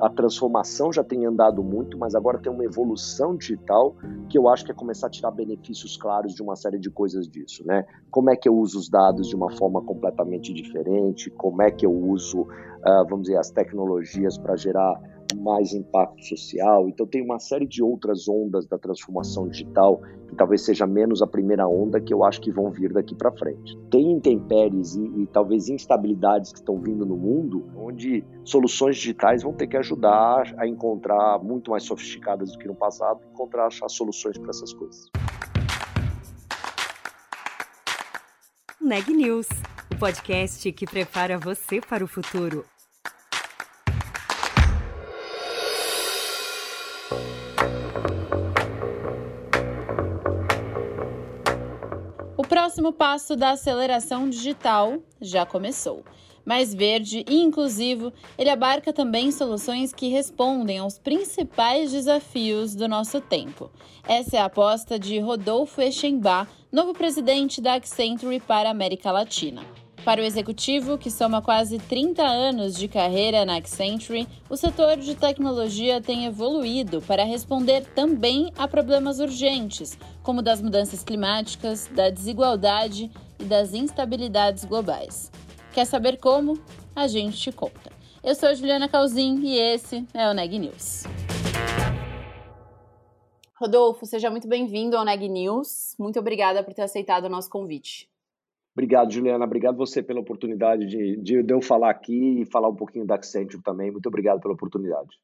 a transformação já tem andado muito, mas agora tem uma evolução digital que eu acho que é começar a tirar benefícios claros de uma série de coisas disso, né? Como é que eu uso os dados de uma forma completamente diferente? Como é que eu uso, uh, vamos dizer, as tecnologias para gerar mais impacto social. Então tem uma série de outras ondas da transformação digital que talvez seja menos a primeira onda que eu acho que vão vir daqui para frente. Tem intempéries e, e, talvez instabilidades que estão vindo no mundo, onde soluções digitais vão ter que ajudar a encontrar muito mais sofisticadas do que no passado, encontrar achar soluções para essas coisas. Neg News, o podcast que prepara você para o futuro. Próximo passo da aceleração digital já começou. Mais verde e inclusivo, ele abarca também soluções que respondem aos principais desafios do nosso tempo. Essa é a aposta de Rodolfo Echenbach, novo presidente da Accenture para a América Latina. Para o executivo, que soma quase 30 anos de carreira na Accenture, o setor de tecnologia tem evoluído para responder também a problemas urgentes, como das mudanças climáticas, da desigualdade e das instabilidades globais. Quer saber como? A gente te conta. Eu sou Juliana Calzin e esse é o Neg News. Rodolfo, seja muito bem-vindo ao Neg News. Muito obrigada por ter aceitado o nosso convite. Obrigado, Juliana. Obrigado você pela oportunidade de, de, eu falar aqui e falar um pouquinho da Accenture também. Muito obrigado pela oportunidade.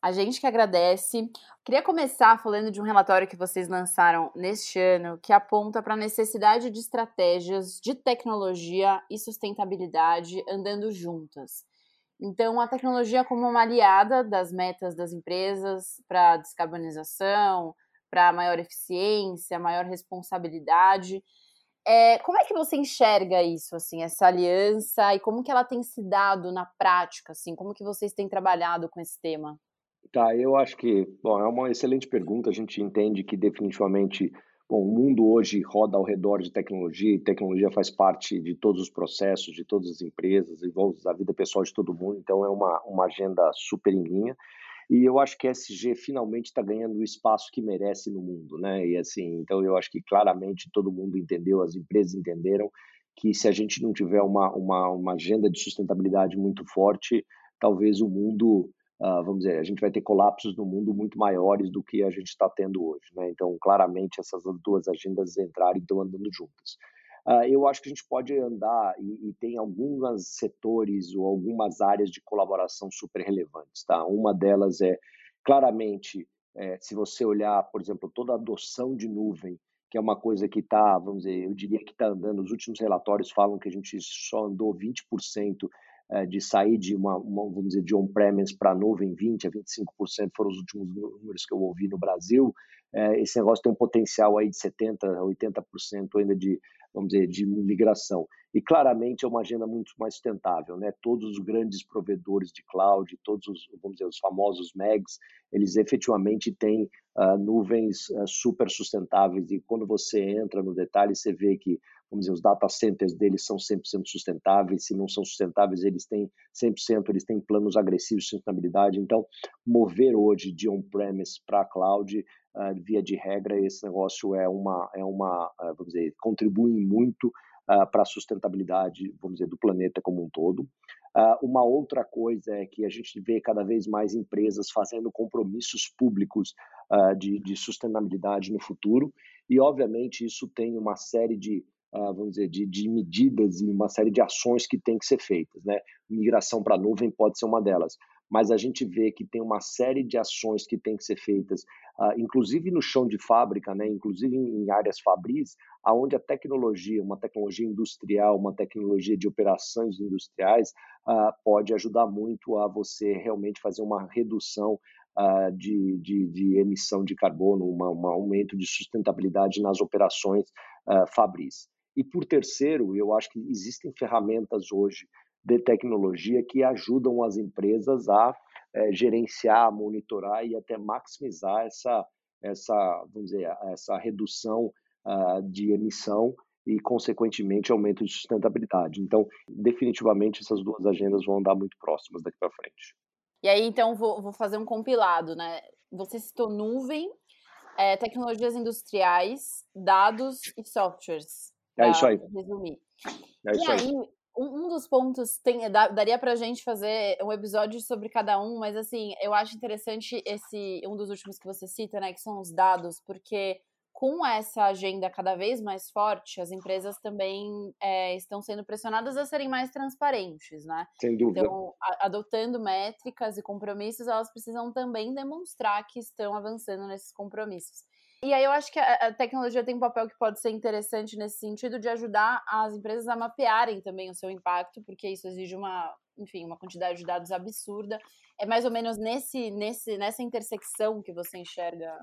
A gente que agradece. Queria começar falando de um relatório que vocês lançaram neste ano, que aponta para a necessidade de estratégias de tecnologia e sustentabilidade andando juntas. Então, a tecnologia como uma aliada das metas das empresas para descarbonização, para maior eficiência, maior responsabilidade é, como é que você enxerga isso, assim, essa aliança e como que ela tem se dado na prática, assim, como que vocês têm trabalhado com esse tema? Tá, eu acho que, bom, é uma excelente pergunta. A gente entende que definitivamente, bom, o mundo hoje roda ao redor de tecnologia e tecnologia faz parte de todos os processos, de todas as empresas, envolve a vida pessoal de todo mundo. Então é uma, uma agenda super em linha. E eu acho que a SG finalmente está ganhando o espaço que merece no mundo, né? E assim, então eu acho que claramente todo mundo entendeu, as empresas entenderam que se a gente não tiver uma, uma, uma agenda de sustentabilidade muito forte, talvez o mundo, uh, vamos dizer, a gente vai ter colapsos no mundo muito maiores do que a gente está tendo hoje, né? Então, claramente essas duas agendas entraram e estão andando juntas. Uh, eu acho que a gente pode andar e, e, tem alguns setores ou algumas áreas de colaboração super relevantes. Tá? Uma delas é, claramente, é, se você olhar, por exemplo, toda a adoção de nuvem, que é uma coisa que está, vamos dizer, eu diria que está andando, os últimos relatórios falam que a gente só andou 20% é, de sair de uma, uma, vamos dizer, de on-premise para nuvem, 20% a 25% foram os últimos números que eu ouvi no Brasil. É, esse negócio tem um potencial aí de 70% a 80% ainda de vamos dizer, de migração. E claramente é uma agenda muito mais sustentável, né? Todos os grandes provedores de cloud, todos os, vamos dizer, os famosos MEGs, eles efetivamente têm uh, nuvens uh, super sustentáveis e quando você entra no detalhe, você vê que, vamos dizer, os data centers deles são 100% sustentáveis, se não são sustentáveis, eles têm 100%, eles têm planos agressivos de sustentabilidade. Então, mover hoje de on-premise para cloud uh, via de regra, esse negócio é uma, é uma uh, vamos dizer, contribui muito uh, para a sustentabilidade, vamos dizer, do planeta como um todo. uma outra coisa é que a gente vê cada vez mais empresas fazendo compromissos públicos de, de sustentabilidade no futuro, e obviamente isso tem uma série de Uh, vamos dizer, de, de, medidas e uma série de ações que tem que ser feitas. Né? Migração para a nuvem pode ser uma delas mas a gente vê que tem uma série de ações que tem que ser feitas, uh, inclusive no chão de fábrica, né, inclusive em, em áreas fabris, aonde a tecnologia, uma tecnologia industrial, uma tecnologia de operações industriais, uh, pode ajudar muito a você realmente fazer uma redução uh, de, de, de, emissão de carbono, um aumento de sustentabilidade nas operações fabris. E por terceiro, eu acho que existem ferramentas hoje de tecnologia que ajudam as empresas a é, gerenciar, monitorar e até maximizar essa, essa, vamos dizer, essa redução uh, de emissão e, consequentemente, aumento de sustentabilidade. Então, definitivamente, essas duas agendas vão andar muito próximas daqui para frente. E aí, então, vou, vou fazer um compilado, né? Você citou nuvem, é, tecnologias industriais, dados e softwares. É isso aí. Resumir. É isso e aí, aí um, um, dos pontos tem, daria pra gente fazer um episódio sobre cada um, mas assim, eu acho interessante esse um dos últimos que você cita, né, que são os dados, porque com essa agenda cada vez mais forte, as empresas também é, estão sendo pressionadas a serem mais transparentes, né? Sem dúvida. Então, a, adotando métricas e compromissos, elas precisam também demonstrar que estão avançando nesses compromissos. E aí eu acho que a, tecnologia tem um papel que pode ser interessante nesse sentido de ajudar as empresas a mapearem também o seu impacto, porque isso exige uma, enfim, uma quantidade de dados absurda. É mais ou menos nesse, nesse, nessa intersecção que você enxerga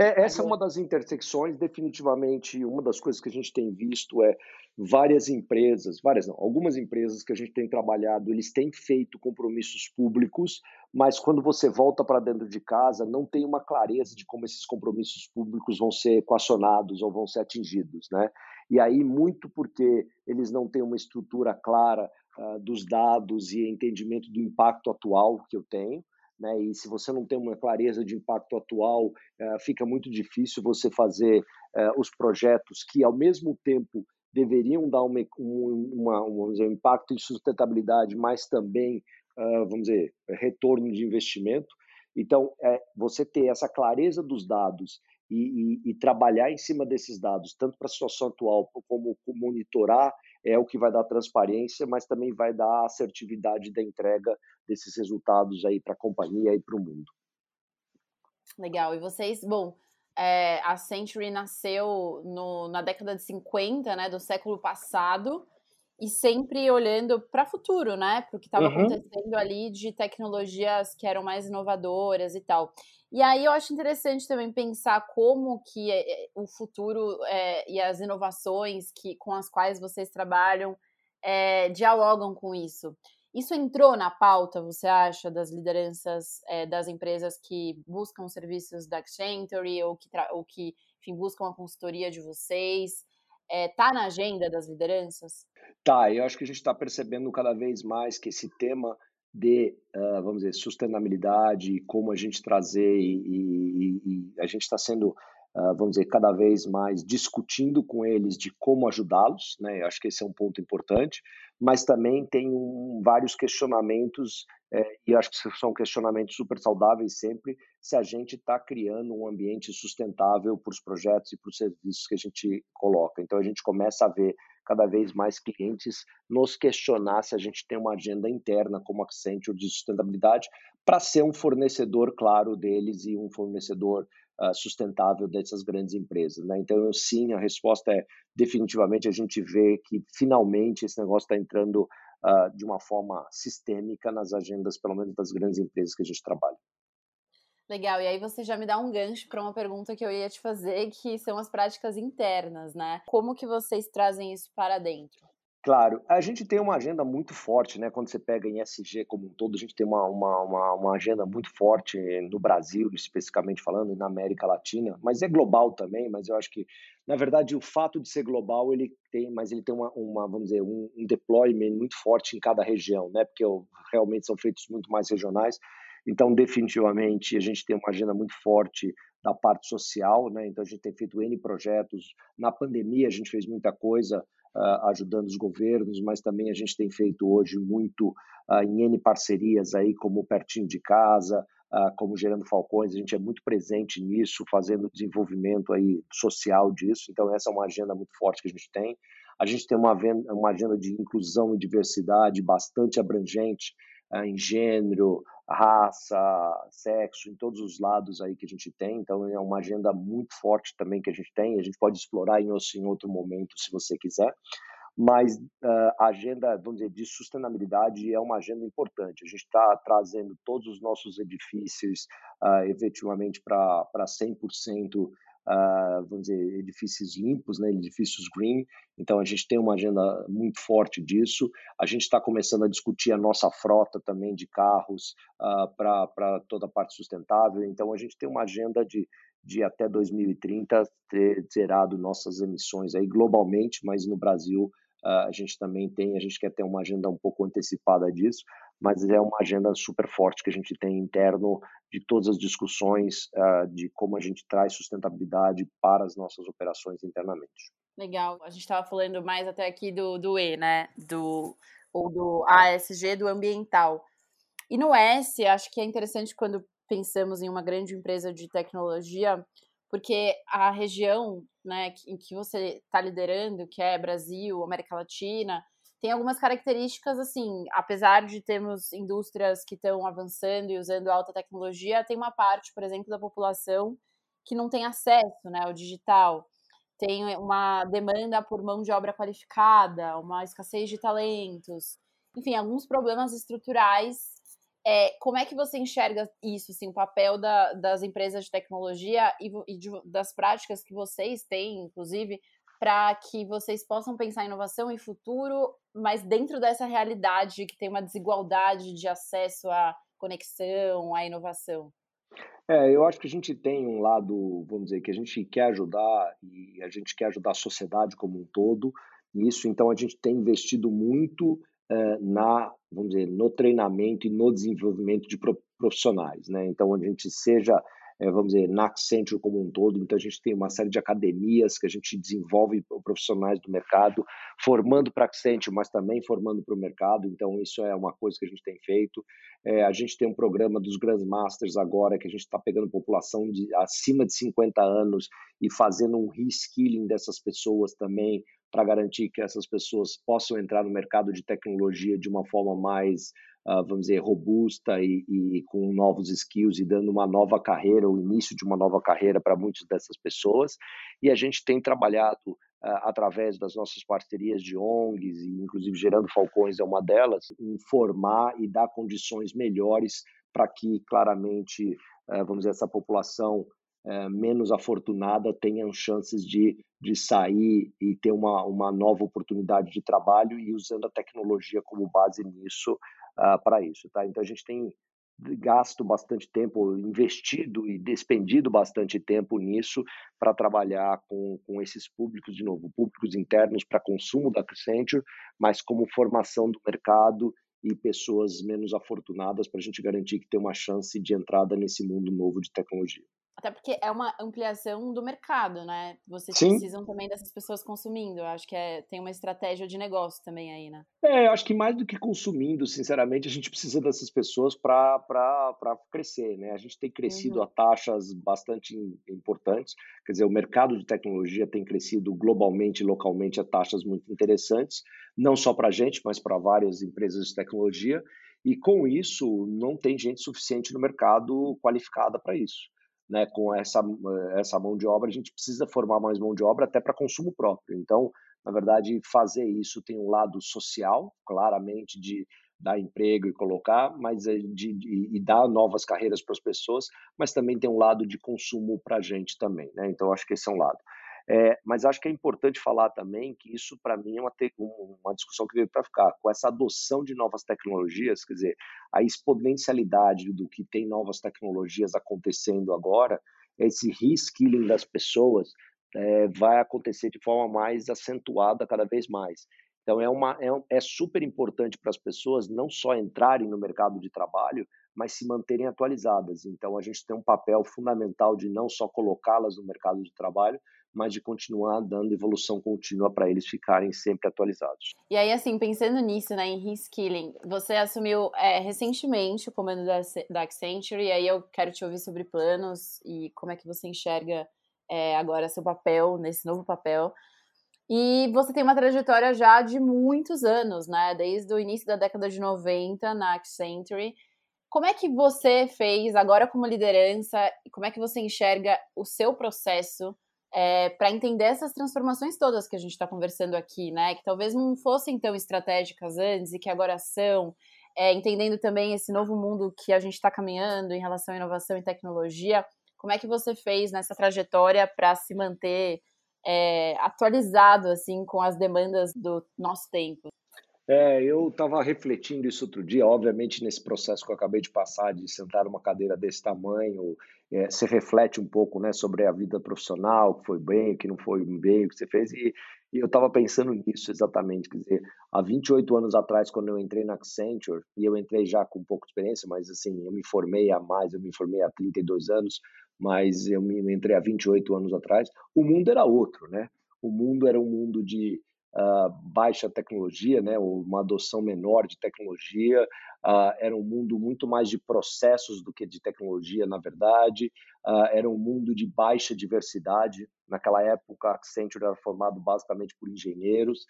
é, essa é uma das intersecções, definitivamente, uma das coisas que a gente tem visto é várias empresas, várias não, algumas empresas que a gente tem trabalhado, eles têm feito compromissos públicos, mas quando você volta para dentro de casa, não tem uma clareza de como esses compromissos públicos vão ser equacionados ou vão ser atingidos, né? E aí, muito porque eles não têm uma estrutura clara uh, dos dados e entendimento do impacto atual que eu tenho, né? E se você não tem uma clareza de impacto atual, eh, fica muito difícil você fazer eh, os projetos que, ao mesmo tempo, deveriam dar uma, uma, vamos dizer, um impacto de sustentabilidade, mas também, vamos dizer, retorno de investimento. Então, é, você ter essa clareza dos dados e, e, e trabalhar em cima desses dados, tanto para a situação atual como monitorar é o que vai dar transparência, mas também vai dar assertividade da entrega desses resultados aí para a companhia e para o mundo. Legal. E vocês, bom, é, a Century nasceu no, na década de 50, né, do século passado, e sempre olhando para o futuro, né, para o que estava uhum. acontecendo ali de tecnologias que eram mais inovadoras e tal. E aí eu acho interessante também pensar como que é, é, o futuro é, e as inovações que, com as quais vocês trabalham é, dialogam com isso. Isso entrou na pauta, você acha, das lideranças é, das empresas que buscam serviços da Accenture ou que, ou que enfim, buscam a consultoria de vocês? Está na agenda das lideranças? Tá, eu acho que a gente está percebendo cada vez mais que esse tema de, uh, vamos dizer, sustentabilidade, como a gente trazer e, e, e a gente está sendo, uh, vamos dizer, cada vez mais discutindo com eles de como ajudá-los, né? Eu acho que esse é um ponto importante, mas também tem um, vários questionamentos é, e acho que são questionamentos super saudáveis sempre se a gente está criando um ambiente sustentável para os projetos e para os serviços que a gente coloca. Então a gente começa a ver cada vez mais clientes nos questionar se a gente tem uma agenda interna como Accenture de sustentabilidade para ser um fornecedor claro deles e um fornecedor uh, sustentável dessas grandes empresas. Né? Então, sim, a resposta é definitivamente a gente vê que finalmente esse negócio está entrando uh, de uma forma sistêmica nas agendas, pelo menos das grandes empresas que a gente trabalha. Legal, e aí você já me dá um gancho para uma pergunta que eu ia te fazer, que são as práticas internas, né? Como que vocês trazem isso para dentro? Claro, a gente tem uma agenda muito forte, né? Quando você pega em SG como um todo, a gente tem uma, uma, uma, uma, agenda muito forte no Brasil, especificamente falando, e na América Latina, mas é global também, mas eu acho que, na verdade, o fato de ser global, ele tem, mas ele tem uma, uma vamos dizer, um, um deployment muito forte em cada região, né? Porque realmente são feitos muito mais regionais, então, definitivamente, a gente tem uma agenda muito forte da parte social, né? Então, a gente tem feito N projetos. Na pandemia, a gente fez muita coisa uh, ajudando os governos, mas também a gente tem feito hoje muito uh, em N parcerias aí, como Pertinho de Casa, uh, como Gerando Falcões. A gente é muito presente nisso, fazendo desenvolvimento aí social disso. Então, essa é uma agenda muito forte que a gente tem. A gente tem uma, uma agenda de inclusão e diversidade bastante abrangente em gênero, raça, sexo, em todos os lados aí que a gente tem. Então é uma agenda muito forte também que a gente tem. A gente pode explorar em, outro momento, se você quiser. Mas uh, a agenda, vamos dizer, de sustentabilidade é uma agenda importante. A gente está trazendo todos os nossos edifícios uh, efetivamente para 100% uh, vamos dizer, edifícios limpos, né, edifícios green. Então, a gente tem uma agenda muito forte disso. A gente está começando a discutir a nossa frota também de carros uh, para toda a parte sustentável. Então, a gente tem uma agenda de, de até 2030 ter zerado nossas emissões aí globalmente, mas no Brasil uh, a gente também tem, a gente quer ter uma agenda um pouco antecipada disso, mas é uma agenda super forte que a gente tem interno de todas as discussões uh, de como a gente traz sustentabilidade para as nossas operações internamente. Legal. A gente estava falando mais até aqui do, do E, né? Do, ou do ASG, do ambiental. E no S, acho que é interessante quando pensamos em uma grande empresa de tecnologia, porque a região né, em que você está liderando, que é Brasil, América Latina, tem algumas características assim, apesar de termos indústrias que estão avançando e usando alta tecnologia, tem uma parte, por exemplo, da população que não tem acesso né, ao digital. Tem uma demanda por mão de obra qualificada, uma escassez de talentos, enfim, alguns problemas estruturais é, como é que você enxerga isso, assim, o papel da, das empresas de tecnologia e, e de, das práticas que vocês têm, inclusive, para que vocês possam pensar em inovação e futuro, mas dentro dessa realidade que tem uma desigualdade de acesso à conexão, à inovação? É, eu acho que a gente tem um lado, vamos dizer, que a gente quer ajudar e a gente quer ajudar a sociedade como um todo. E isso, então, a gente tem investido muito eh, na, vamos dizer, no treinamento e no desenvolvimento de profissionais, né? Então, a gente seja, vamos dizer, na Accenture como um todo, então a gente tem uma série de academias que a gente desenvolve profissionais do mercado, formando para Accenture, mas também formando para o mercado, então isso é uma coisa que a gente tem feito. É, a gente tem um programa dos Grandmasters agora, que a gente está pegando população de acima de 50 anos e fazendo um reskilling dessas pessoas também, para garantir que essas pessoas possam entrar no mercado de tecnologia de uma forma mais, uh, vamos dizer, robusta e, e, com novos skills e dando uma nova carreira, o início de uma nova carreira para muitas dessas pessoas. E a gente tem trabalhado uh, através das nossas parcerias de ONGs, e inclusive Gerando Falcões é uma delas, informar e dar condições melhores para que claramente, uh, vamos dizer, essa população é, menos afortunada tenham chances de, de sair e ter uma, uma nova oportunidade de trabalho e usando a tecnologia como base nisso uh, para isso. Tá? Então a gente tem gasto bastante tempo, investido e despendido bastante tempo nisso para trabalhar com, com esses públicos, de novo, públicos internos para consumo da Accenture, mas como formação do mercado e pessoas menos afortunadas para a gente garantir que tem uma chance de entrada nesse mundo novo de tecnologia. Até porque é uma ampliação do mercado, né? Vocês Sim. precisam também dessas pessoas consumindo. Eu acho que é, tem uma estratégia de negócio também aí, né? É, eu acho que mais do que consumindo, sinceramente, a gente precisa dessas pessoas para crescer, né? A gente tem crescido uhum. a taxas bastante importantes. Quer dizer, o mercado de tecnologia tem crescido globalmente e localmente a taxas muito interessantes, não só para a gente, mas para várias empresas de tecnologia. E com isso, não tem gente suficiente no mercado qualificada para isso né, com essa, essa mão de obra, a gente precisa formar mais mão de obra até para consumo próprio. Então, na verdade, fazer isso tem um lado social, claramente, de dar emprego e colocar, mas de, de, e dar novas carreiras para as pessoas, mas também tem um lado de consumo para a gente também. Né? Então, acho que esse é um lado. É, mas acho que é importante falar também que isso, para mim, é uma, uma discussão que veio para ficar. Com essa adoção de novas tecnologias, quer dizer, a exponencialidade do que tem novas tecnologias acontecendo agora, esse reskilling das pessoas é, vai acontecer de forma mais acentuada cada vez mais. Então, é, uma, é, é super importante para as pessoas não só entrarem no mercado de trabalho, mas se manterem atualizadas. Então, a gente tem um papel fundamental de não só colocá-las no mercado de trabalho, mas de continuar dando evolução contínua para eles ficarem sempre atualizados. E aí, assim, pensando nisso, né, em reskilling, você assumiu é, recentemente o comando da, da Accenture, e aí eu quero te ouvir sobre planos e como é que você enxerga é, agora seu papel, nesse novo papel. E você tem uma trajetória já de muitos anos, né, desde o início da década de 90 na Accenture, como é que você fez agora como liderança como é que você enxerga o seu processo é, para entender essas transformações todas que a gente está conversando aqui, né? Que talvez não fossem tão estratégicas antes e que agora são, é, entendendo também esse novo mundo que a gente está caminhando em relação à inovação e tecnologia. Como é que você fez nessa trajetória para se manter é, atualizado assim com as demandas do nosso tempo? É, eu estava refletindo isso outro dia, obviamente nesse processo que eu acabei de passar, de sentar numa cadeira desse tamanho, é, você reflete um pouco né, sobre a vida profissional, o que foi bem, o que não foi bem, o que você fez, e, E eu estava pensando nisso exatamente, quer dizer, há 28 anos atrás, quando eu entrei na Accenture, e eu entrei já com pouca experiência, mas assim, eu me formei há mais, eu me formei há 32 anos, mas eu me entrei há 28 anos atrás, o mundo era outro, né? O mundo era um mundo de uh, baixa tecnologia, né, uma adoção menor de tecnologia, uh, era um mundo muito mais de processos do que de tecnologia, na verdade, uh, era um mundo de baixa diversidade. Naquela época, a Accenture era formado basicamente por engenheiros,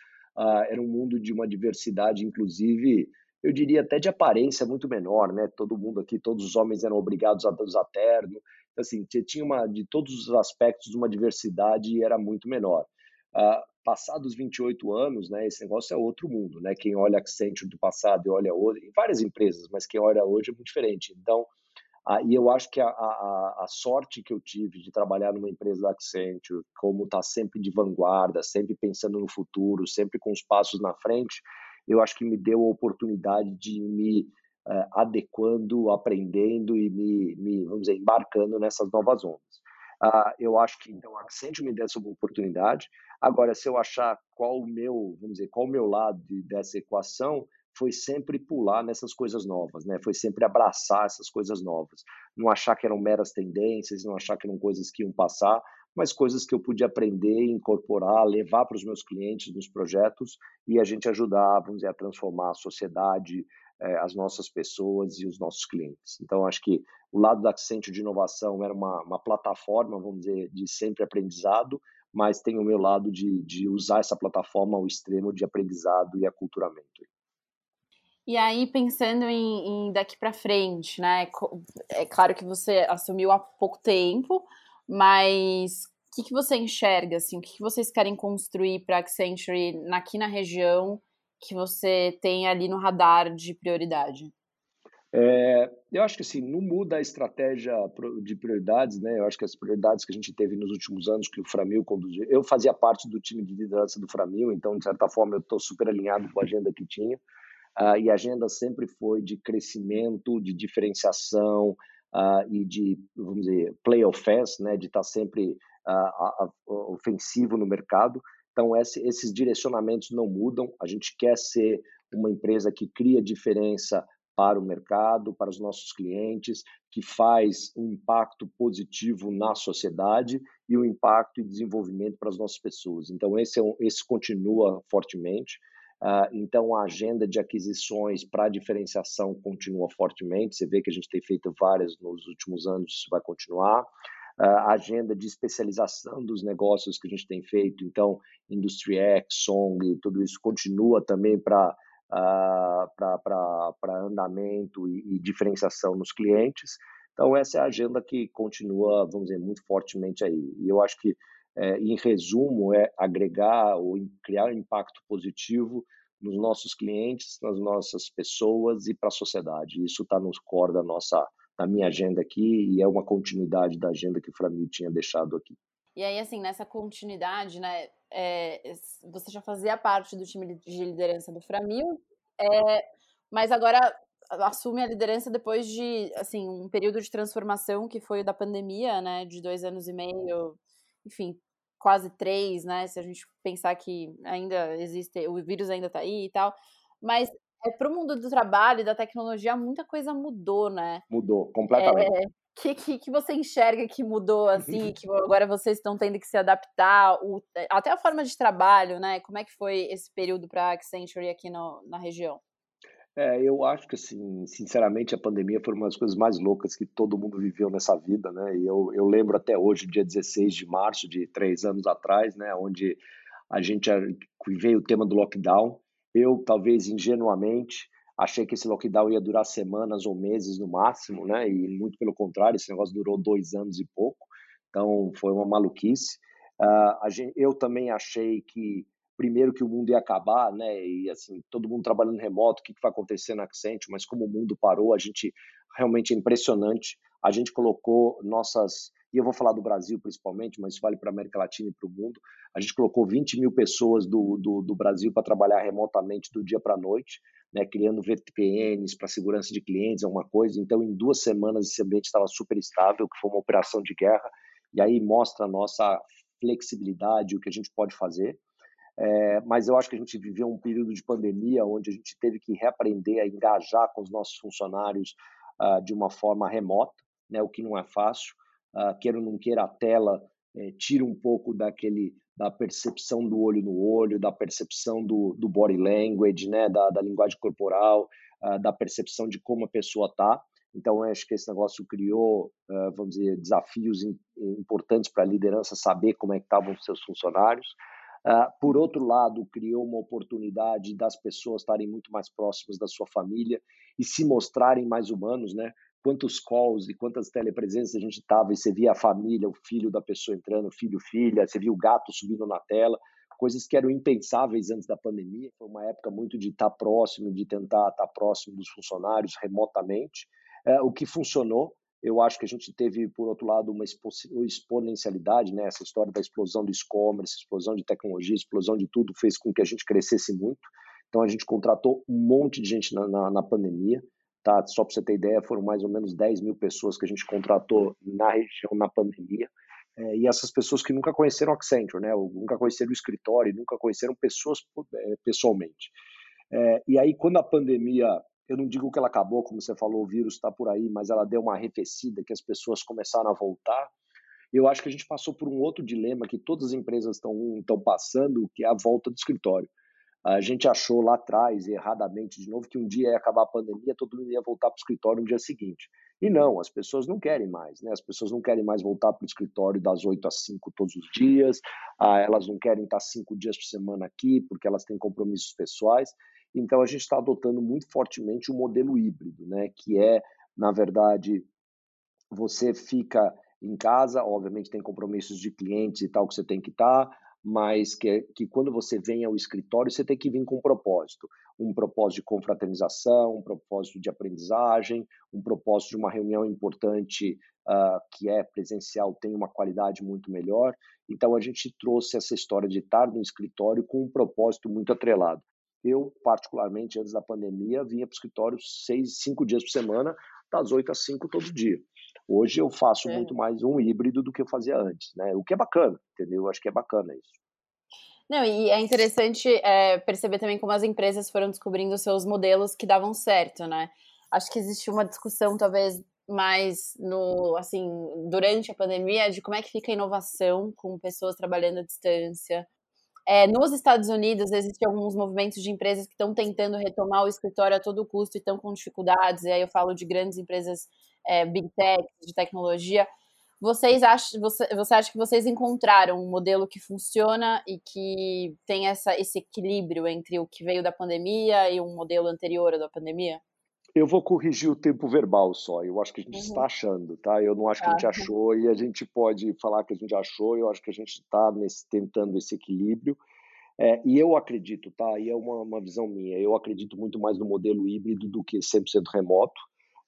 era um mundo de uma diversidade, inclusive, eu diria até de aparência muito menor, né? Todo mundo aqui, todos os homens eram obrigados a usar terno, então, assim, tinha uma de todos os aspectos uma diversidade e era muito menor. Uh, passados 28 anos, né, esse negócio é outro mundo, né? Quem olha Accenture do passado e olha hoje, em várias empresas, mas quem olha hoje é muito diferente. Então, ah, e eu acho que a, a, a, sorte que eu tive de trabalhar numa empresa da Accenture, como está sempre de vanguarda, sempre pensando no futuro, sempre com os passos na frente, eu acho que me deu a oportunidade de me uh, adequando, aprendendo e me, me, vamos dizer, embarcando nessas novas ondas. Uh, eu acho que então a Accenture me deu essa oportunidade. Agora, se eu achar qual o meu, vamos dizer, qual o meu lado dessa equação, foi sempre pular nessas coisas novas, né? Foi sempre abraçar essas coisas novas. Não achar que eram meras tendências, não achar que eram coisas que iam passar, mas coisas que eu podia aprender, incorporar, levar para os meus clientes nos projetos e a gente ajudar, vamos dizer, a transformar a sociedade, eh, as nossas pessoas e os nossos clientes. Então, acho que o lado da Accenture de inovação era uma, uma plataforma, vamos dizer, de sempre aprendizado, mas tem o meu lado de, de usar essa plataforma ao extremo de aprendizado e aculturamento. E aí, pensando em, em daqui para frente, né? É claro que você assumiu há pouco tempo, mas o que, que você enxerga, assim? O que, que vocês querem construir para a Accenture aqui na região que você tem ali no radar de prioridade? É, eu acho que assim, não muda a estratégia de prioridades, né? Eu acho que as prioridades que a gente teve nos últimos anos que o Framil conduziu, eu fazia parte do time de liderança do Framil, então de certa forma eu estou super alinhado com a agenda que tinha. Uh, e a agenda sempre foi de crescimento, de diferenciação uh, e de, vamos dizer, play offense, né? De estar tá sempre uh, ofensivo no mercado. Então esse, esses direcionamentos não mudam. A gente quer ser uma empresa que cria diferença para o mercado, para os nossos clientes, que faz um impacto positivo na sociedade e um impacto e desenvolvimento para as nossas pessoas. Então, esse, é um, esse continua fortemente. Uh, então, a agenda de aquisições para diferenciação continua fortemente. Você vê que a gente tem feito várias nos últimos anos, isso vai continuar. A agenda de especialização dos negócios que a gente tem feito, então, Industry X, Song, tudo isso continua também para uh, para andamento e, e, diferenciação nos clientes. Então, essa é a agenda que continua, vamos dizer, muito fortemente aí. E eu acho que, é, em resumo, é agregar ou criar um impacto positivo nos nossos clientes, nas nossas pessoas e para a sociedade. Isso está no core da nossa, da minha agenda aqui e é uma continuidade da agenda que o Framil tinha deixado aqui. E aí, assim, nessa continuidade, né, é, você já fazia parte do time de liderança do Framil, é, mas agora assume a liderança depois de, assim, um período de transformação que foi o da pandemia, né, de dois anos e meio, enfim, quase três, né, se a gente pensar que ainda existe, o vírus ainda está aí e tal, mas é, para o mundo do trabalho e da tecnologia, muita coisa mudou, né? Mudou, completamente. É, que, que, que você enxerga que mudou, assim, que agora vocês estão tendo que se adaptar, o, até a forma de trabalho, né? Como é que foi esse período para a Accenture aqui no, na região? É, eu acho que, assim, sinceramente, a pandemia foi uma das coisas mais loucas que todo mundo viveu nessa vida, né? E eu, eu lembro até hoje, dia 16 de março de três anos atrás, né? Onde a gente veio o tema do lockdown. Eu, talvez ingenuamente, Achei que esse lockdown ia durar semanas ou meses no máximo, né? E muito pelo contrário, esse negócio durou dois anos e pouco. Então foi uma maluquice. Uh, gente, eu também achei que primeiro que o mundo ia acabar, né? E assim todo mundo trabalhando remoto, o que, que vai acontecer na Accent? Mas como o mundo parou, a gente realmente é impressionante. A gente colocou nossas e eu vou falar do Brasil principalmente, mas isso vale para a América Latina e para o mundo. A gente colocou 20 mil pessoas do, do, do Brasil para trabalhar remotamente do dia para a noite né, criando VPNs para segurança de clientes, alguma coisa. Então, em duas semanas, esse ambiente estava super estável, que foi uma operação de guerra, e aí mostra a nossa flexibilidade, o que a gente pode fazer. É, mas eu acho que a gente viveu um período de pandemia onde a gente teve que reaprender a engajar com os nossos funcionários uh, de uma forma remota, né, o que não é fácil. Uh, queira ou não queira, a tela é, tira um pouco daquele da percepção do olho no olho, da percepção do, do body language, né, da, da linguagem corporal, uh, da percepção de como a pessoa está. Então, acho que esse negócio criou, uh, vamos dizer, desafios in, importantes para a liderança saber como é que estavam os seus funcionários. Uh, por outro lado, criou uma oportunidade das pessoas estarem muito mais próximas da sua família e se mostrarem mais humanos, né? Quantos calls e quantas telepresenças a gente estava e você via a família, o filho da pessoa entrando, filho, filha, você via o gato subindo na tela, coisas que eram impensáveis antes da pandemia. Foi uma época muito de estar próximo, de tentar estar próximo dos funcionários remotamente, uh, o que funcionou eu acho que a gente teve, por outro lado, uma exponencialidade, né? essa história da explosão do e-commerce, explosão de tecnologia, explosão de tudo, fez com que a gente crescesse muito. Então, a gente contratou um monte de gente na, na, na pandemia. Tá? Só para você ter ideia, foram mais ou menos 10 mil pessoas que a gente contratou na região na pandemia. É, e essas pessoas que nunca conheceram Accenture, né? nunca conheceram o escritório, nunca conheceram pessoas é, pessoalmente. É, e aí, quando a pandemia eu não digo que ela acabou, como você falou, o vírus está por aí, mas ela deu uma arrefecida, que as pessoas começaram a voltar. Eu acho que a gente passou por um outro dilema que todas as empresas estão passando, que é a volta do escritório. A gente achou lá atrás, erradamente, de novo, que um dia ia acabar a pandemia, todo mundo ia voltar para o escritório no dia seguinte. E não, as pessoas não querem mais, né? As pessoas não querem mais voltar para o escritório das 8 às 5 todos os dias, ah, elas não querem estar cinco dias por semana aqui, porque elas têm compromissos pessoais. Então, a gente está adotando muito fortemente o um modelo híbrido, né? que é, na verdade, você fica em casa, obviamente tem compromissos de clientes e tal que você tem que estar, tá, mas que, que quando você vem ao escritório, você tem que vir com um propósito. Um propósito de confraternização, um propósito de aprendizagem, um propósito de uma reunião importante uh, que é presencial, tem uma qualidade muito melhor. Então, a gente trouxe essa história de estar no escritório com um propósito muito atrelado. Eu, particularmente, antes da pandemia, vinha para o escritório seis, cinco dias por semana, das oito às cinco todo dia. Hoje eu faço é. muito mais um híbrido do que eu fazia antes, né? O que é bacana, entendeu? Eu acho que é bacana isso. Não, e é interessante é, perceber também como as empresas foram descobrindo seus modelos que davam certo, né? Acho que existe uma discussão, talvez, mais no, assim, durante a pandemia, de como é que fica a inovação com pessoas trabalhando à distância, é, nos Estados Unidos, existem alguns movimentos de empresas que estão tentando retomar o escritório a todo custo e estão com dificuldades, e aí eu falo de grandes empresas é, big tech, de tecnologia. Vocês acham, você, você acha que vocês encontraram um modelo que funciona e que tem essa, esse equilíbrio entre o que veio da pandemia e um modelo anterior da pandemia? Eu vou corrigir o tempo verbal só. Eu acho que a gente uhum. está achando, tá? Eu não acho que a gente tá. achou e a gente pode falar que a gente achou. Eu acho que a gente está tentando esse equilíbrio. É, e eu acredito, tá? E é uma, uma visão minha. Eu acredito muito mais no modelo híbrido do que 100% remoto.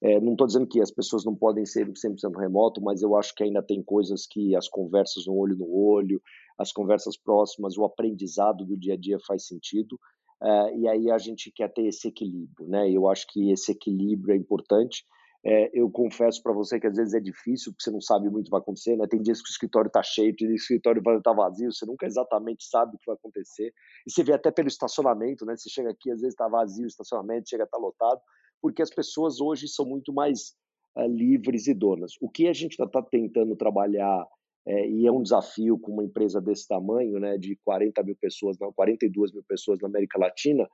É, não estou dizendo que as pessoas não podem ser 100% remoto, mas eu acho que ainda tem coisas que as conversas no olho no olho, as conversas próximas, o aprendizado do dia a dia faz sentido. Uh, e aí a gente quer ter esse equilíbrio, né? Eu acho que esse equilíbrio é importante. É, eu confesso para você que às vezes é difícil, porque você não sabe muito o que vai acontecer, né? Tem dias que o escritório está cheio, tem dias que o escritório vai estar tá vazio, você nunca exatamente sabe o que vai acontecer. E você vê até pelo estacionamento, né? Você chega aqui, às vezes está vazio o estacionamento, chega a estar tá lotado, porque as pessoas hoje são muito mais uh, livres e donas. O que a gente está tá tentando trabalhar é, e é um desafio com uma empresa desse tamanho, né, de 40 mil pessoas, não, 42 mil pessoas na América Latina,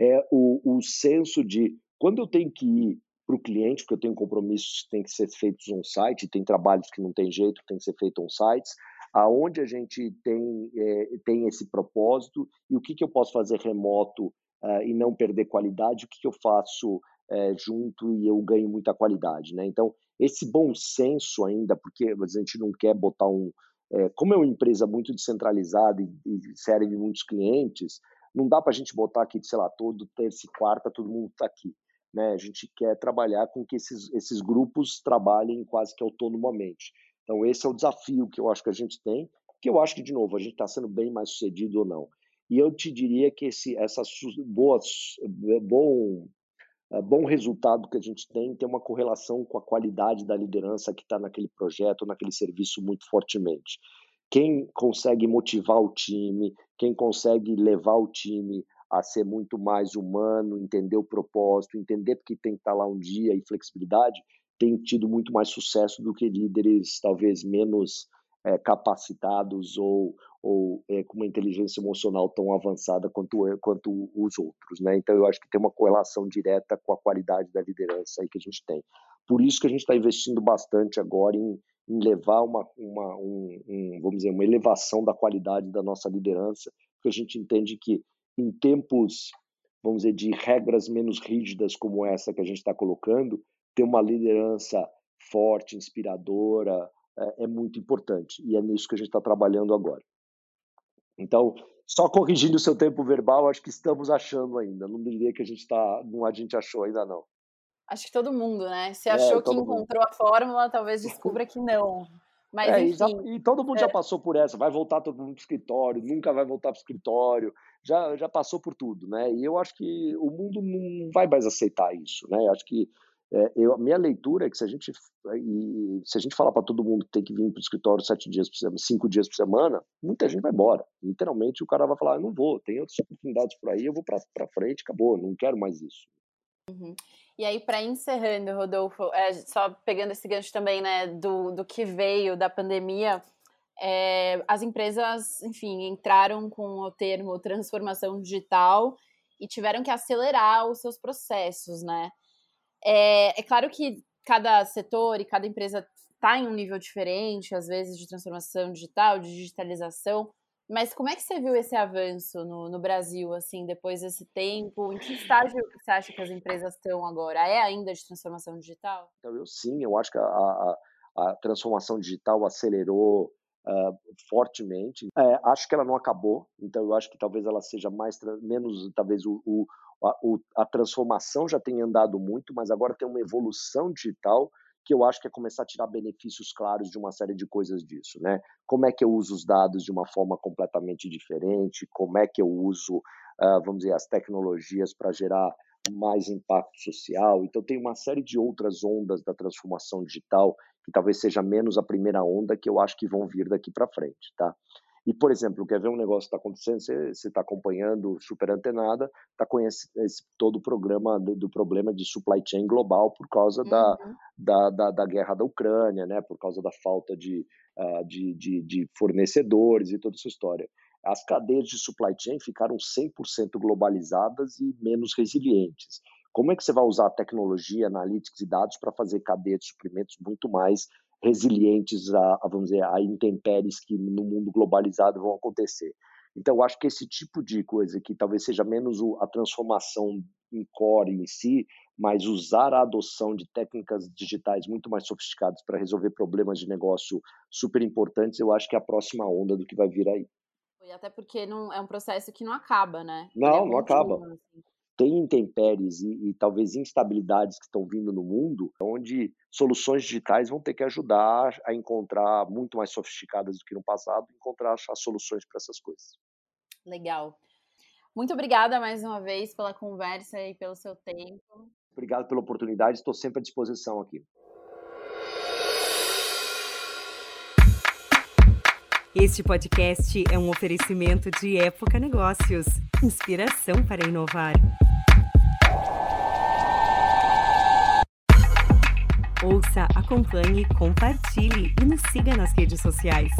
é o, o senso de quando eu tenho que ir para o cliente, porque eu tenho compromissos que têm que ser feitos on-site, tem trabalhos que não tem jeito, tem que ser feito on-sites, aonde a gente tem, é, tem esse propósito e o que, que eu posso fazer remoto uh, e não perder qualidade, o que, que eu faço é, junto e eu ganho muita qualidade. Né? Então, esse bom senso ainda, porque a gente não quer botar um. É, como é uma empresa muito descentralizada e, e serve muitos clientes, não dá para a gente botar aqui, sei lá, todo terça e quarta todo mundo está aqui. Né? A gente quer trabalhar com que esses, esses grupos trabalhem quase que autonomamente. Então, esse é o desafio que eu acho que a gente tem, que eu acho que, de novo, a gente está sendo bem mais sucedido ou não. E eu te diria que esse, essas boas, bom bom resultado que a gente tem tem uma correlação com a qualidade da liderança que está naquele projeto, naquele serviço muito fortemente. Quem consegue motivar o time, quem consegue levar o time a ser muito mais humano, entender o propósito, entender porque tem que estar lá um dia e flexibilidade, tem tido muito mais sucesso do que líderes talvez menos é, capacitados ou, ou é, com uma inteligência emocional tão avançada quanto, quanto os outros. Né? Então, eu acho que tem uma correlação direta com a qualidade da liderança aí que a gente tem. Por isso que a gente está investindo bastante agora em, em levar uma, uma um, um, vamos dizer, uma elevação da qualidade da nossa liderança, porque a gente entende que em tempos, vamos dizer, de regras menos rígidas como essa que a gente está colocando, ter uma liderança forte, inspiradora, é, é muito importante. E é nisso que a gente está trabalhando agora. Então, só corrigindo o seu tempo verbal, acho que estamos achando ainda. Não diria que a gente está, não a gente achou ainda não. Acho que todo mundo, né? Se é, achou é, que encontrou mundo. a fórmula, talvez descubra que não. Mas, é, enfim, e, todo mundo é. já passou por essa. Vai voltar todo mundo para o escritório, nunca vai voltar para o escritório. Já, já passou por tudo, né? E eu acho que o mundo não vai mais aceitar isso, né? Acho que é, eu, a minha leitura é que se a gente, e, se a gente falar para todo mundo que tem que vir para o escritório sete dias por semana, cinco dias por semana, muita gente vai embora. Literalmente o cara vai falar: não vou, tem outras oportunidades por aí, eu vou para frente, acabou, não quero mais isso. Uhum. E aí, para encerrando, Rodolfo, é, só pegando esse gancho também, né, do, do que veio da pandemia, é, as empresas, enfim, entraram com o termo transformação digital e tiveram que acelerar os seus processos, né? É, é claro que cada setor e cada empresa está em um nível diferente, às vezes, de transformação digital, de digitalização, mas como é que você viu esse avanço no, no, Brasil, assim, depois desse tempo? Em que estágio você acha que as empresas estão agora? É ainda de transformação digital? Então, eu sim, eu acho que a, a, a transformação digital acelerou uh, fortemente. É, acho que ela não acabou, então eu acho que talvez ela seja mais, menos, talvez o, o a, a transformação já tem andado muito, mas agora tem uma evolução digital que eu acho que é começar a tirar benefícios claros de uma série de coisas disso, né? Como é que eu uso os dados de uma forma completamente diferente? Como é que eu uso, uh, vamos dizer, as tecnologias para gerar mais impacto social? Então tem uma série de outras ondas da transformação digital que talvez seja menos a primeira onda que eu acho que vão vir daqui para frente, tá? E, por exemplo, quer ver um negócio que está acontecendo, você está acompanhando super antenada, está conhecendo esse, todo o programa do, do, problema de supply chain global por causa uhum. da, da, da, da, guerra da Ucrânia, né, por causa da falta de, uh, de, de, de fornecedores e toda essa história. As cadeias de supply chain ficaram 100% globalizadas e menos resilientes. Como é que você vai usar a tecnologia, analytics e dados para fazer cadeias de suprimentos muito mais resilientes a, a, vamos dizer, a intempéries que no mundo globalizado vão acontecer. Então, eu acho que esse tipo de coisa que talvez seja menos a transformação em core em si, mas usar a adoção de técnicas digitais muito mais sofisticadas para resolver problemas de negócio super importantes, eu acho que é a próxima onda do que vai vir aí. E até porque não é um processo que não acaba, né? Não, é não acaba. Assim tem intempéries e, e, talvez instabilidades que estão vindo no mundo, onde soluções digitais vão ter que ajudar a encontrar, muito mais sofisticadas do que no passado, encontrar as soluções para essas coisas. Legal. Muito obrigada mais uma vez pela conversa e pelo seu tempo. Obrigado pela oportunidade, estou sempre à disposição aqui. Este podcast é um oferecimento de Época Negócios inspiração para inovar. Ouça, acompanhe, compartilhe e nos siga nas redes sociais.